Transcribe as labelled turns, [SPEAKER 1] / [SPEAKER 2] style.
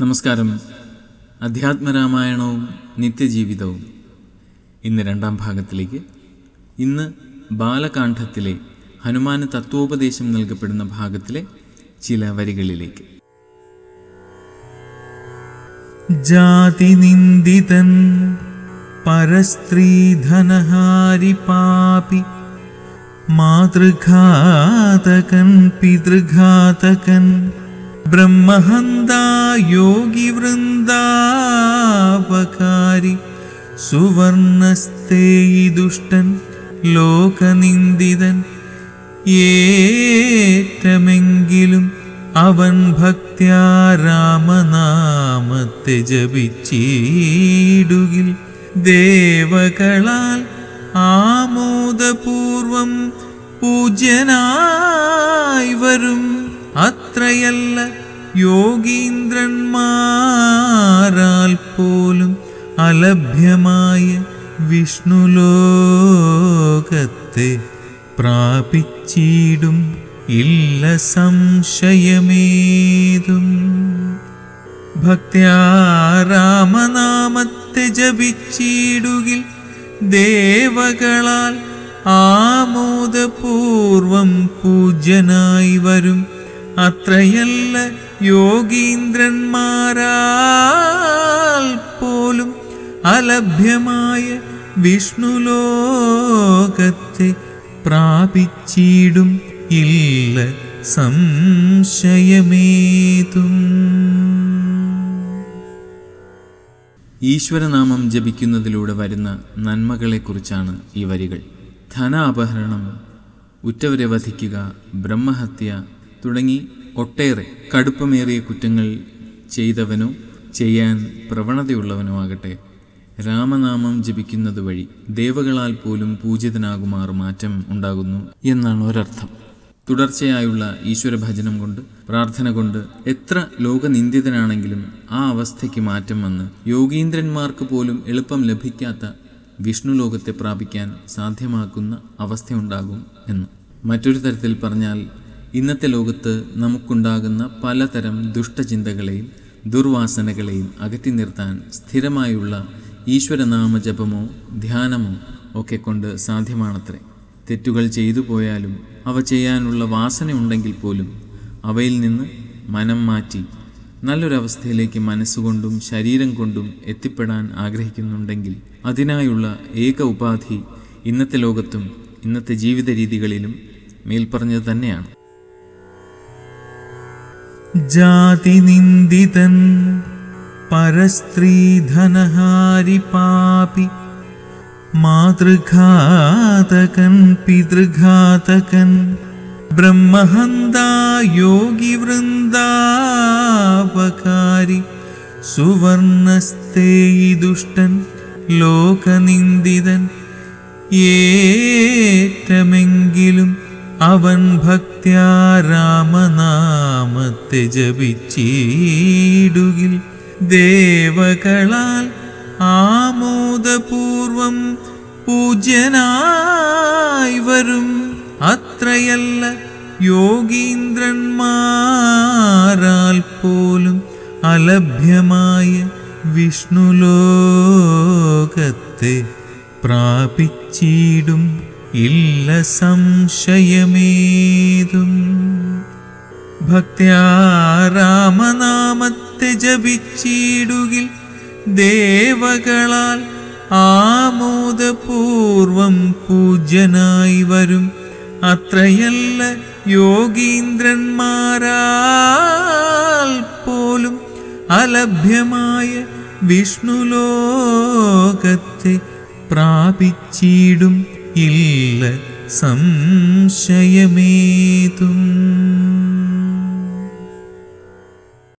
[SPEAKER 1] നമസ്കാരം. അധ്യാത്മരാമായണവും നിത്യജീവിതവും. ഇന്ന് രണ്ടാം ഭാഗത്തിലേക്ക്. ഇന്ന് ബാലകാന്ഡത്തിലെ ഹനുമാന് തത്വോപദേശം നൽകപ്പെടുന്ന ഭാഗത്തിലെ ചില വരികളിലേക്ക്.
[SPEAKER 2] ജാതി ജാതിനിന്ദിതൻ പരസ്ത്രീധനഹാരി പാപി മാതൃഘാതകൻ പിതൃഘാതകൻ യോഗി വൃന്ദാപകാരി സുവർണസ്തേയി ദുഷ്ടൻ ലോകനിന്ദിതൻ. ഏറ്റമെങ്കിലും അവൻ ഭക്ത്യാ രാമനാമത്തെ ജപിച്ചിടുകിൽ. ദേവകളാൽ ആമോദപൂർവം പൂജ്യനായി വരും. അത്രയല്ല യോഗീന്ദ്രന്മാരാൽ പോലും അലഭ്യമായ വിഷ്ണുലോകത്തെ പ്രാപിച്ചിടും ഇല്ല സംശയമേതും. ഭക്തരാമനാമത്തെ ജപിച്ചിടുകിൽ ദേവകളാൽ ആമോദപൂർവം പൂജ്യനായി വരും. അത്രയല്ല യോഗീന്ദ്രന്മാരാൽ പോലും അലഭ്യമായ വിഷ്ണുലോകത്തെ പ്രാപിച്ചിടും ഇല്ല സംശയമേതും.
[SPEAKER 1] ഈശ്വരനാമം ജപിക്കുന്നതിലൂടെ വരുന്ന നന്മകളെക്കുറിച്ചാണ് ഈ വരികൾ. ധന അപഹരണം ഉറ്റവരെ വധിക്കുക ബ്രഹ്മഹത്യ തുടങ്ങി ഒട്ടേറെ കടുപ്പമേറിയ കുറ്റങ്ങൾ ചെയ്തവനോ ചെയ്യാൻ പ്രവണതയുള്ളവനോ ആകട്ടെ രാമനാമം ജപിക്കുന്നത് വഴി ദേവകളാൽ പോലും പൂജിതനാകുമാർ മാറ്റം ഉണ്ടാകുന്നു എന്നാണ് ഒരർത്ഥം. തുടർച്ചയായുള്ള ഈശ്വര ഭജനം കൊണ്ട് പ്രാർത്ഥന കൊണ്ട് എത്ര ലോകനിന്ദിതനാണെങ്കിലും ആ അവസ്ഥയ്ക്ക് മാറ്റം വന്ന് യോഗീന്ദ്രന്മാർക്ക് പോലും എളുപ്പം ലഭിക്കാത്ത വിഷ്ണു ലോകത്തെ പ്രാപിക്കാൻ സാധ്യമാക്കുന്ന അവസ്ഥയുണ്ടാകും എന്ന്. മറ്റൊരു തരത്തിൽ പറഞ്ഞാൽ ഇന്നത്തെ ലോകത്ത് നമുക്കുണ്ടാകുന്ന പലതരം ദുഷ്ടചിന്തകളെയും ദുർവാസനകളെയും അകറ്റി നിർത്താൻ സ്ഥിരമായുള്ള ഈശ്വരനാമ ജപമോ ധ്യാനമോ ഒക്കെ കൊണ്ട് സാധ്യമാണത്രേ. തെറ്റുകൾ ചെയ്തു പോയാലും അവ ചെയ്യാനുള്ള വാസന ഉണ്ടെങ്കിൽ പോലും അവയിൽ നിന്ന് മനം മാറ്റി നല്ലൊരവസ്ഥയിലേക്ക് മനസ്സുകൊണ്ടും ശരീരം കൊണ്ടും എത്തിപ്പെടാൻ ആഗ്രഹിക്കുന്നുണ്ടെങ്കിൽ അതിനായുള്ള ഏക ഉപാധി ഇന്നത്തെ ലോകത്തും ഇന്നത്തെ ജീവിത രീതികളിലും മേൽപ്പറഞ്ഞത് തന്നെയാണ്.
[SPEAKER 2] ജാതിനിന്ദിതൻ പരസ്ത്രീധനഹാരി പാപി മാതൃഘാതകൻ പിതൃഘാതകൻ ബ്രഹ്മഹന്ത യോഗി വൃന്ദാപകാരി സുവർണസ്തേയി ദുഷ്ടൻ ലോകനിന്ദിതൻ ഏറ്റമെങ്കിലും അവൻ ഭക്ത്യാ രാമനാമത്തെ ജപിച്ചിടുകിൽ ദേവകളാൽ ആമോദപൂർവം പൂജ്യനായി വരും. അത്രയല്ല യോഗീന്ദ്രന്മാരാൽ പോലും അലഭ്യമായ വിഷ്ണുലോകത്തെ പ്രാപിച്ചിടും. ഇല്ല സംശയമേതും. ഭക്തരാമനാമത്തെ ജപിച്ചിടുകിൽ ദേവകളാൽ ആമോദപൂർവം പൂജ്യനായി വരും. അത്രയല്ല യോഗീന്ദ്രന്മാരാൽ പോലും അലഭ്യമായ വിഷ്ണുലോകത്തെ പ്രാപിച്ചിടും. ഇല്ല സംശയമേതും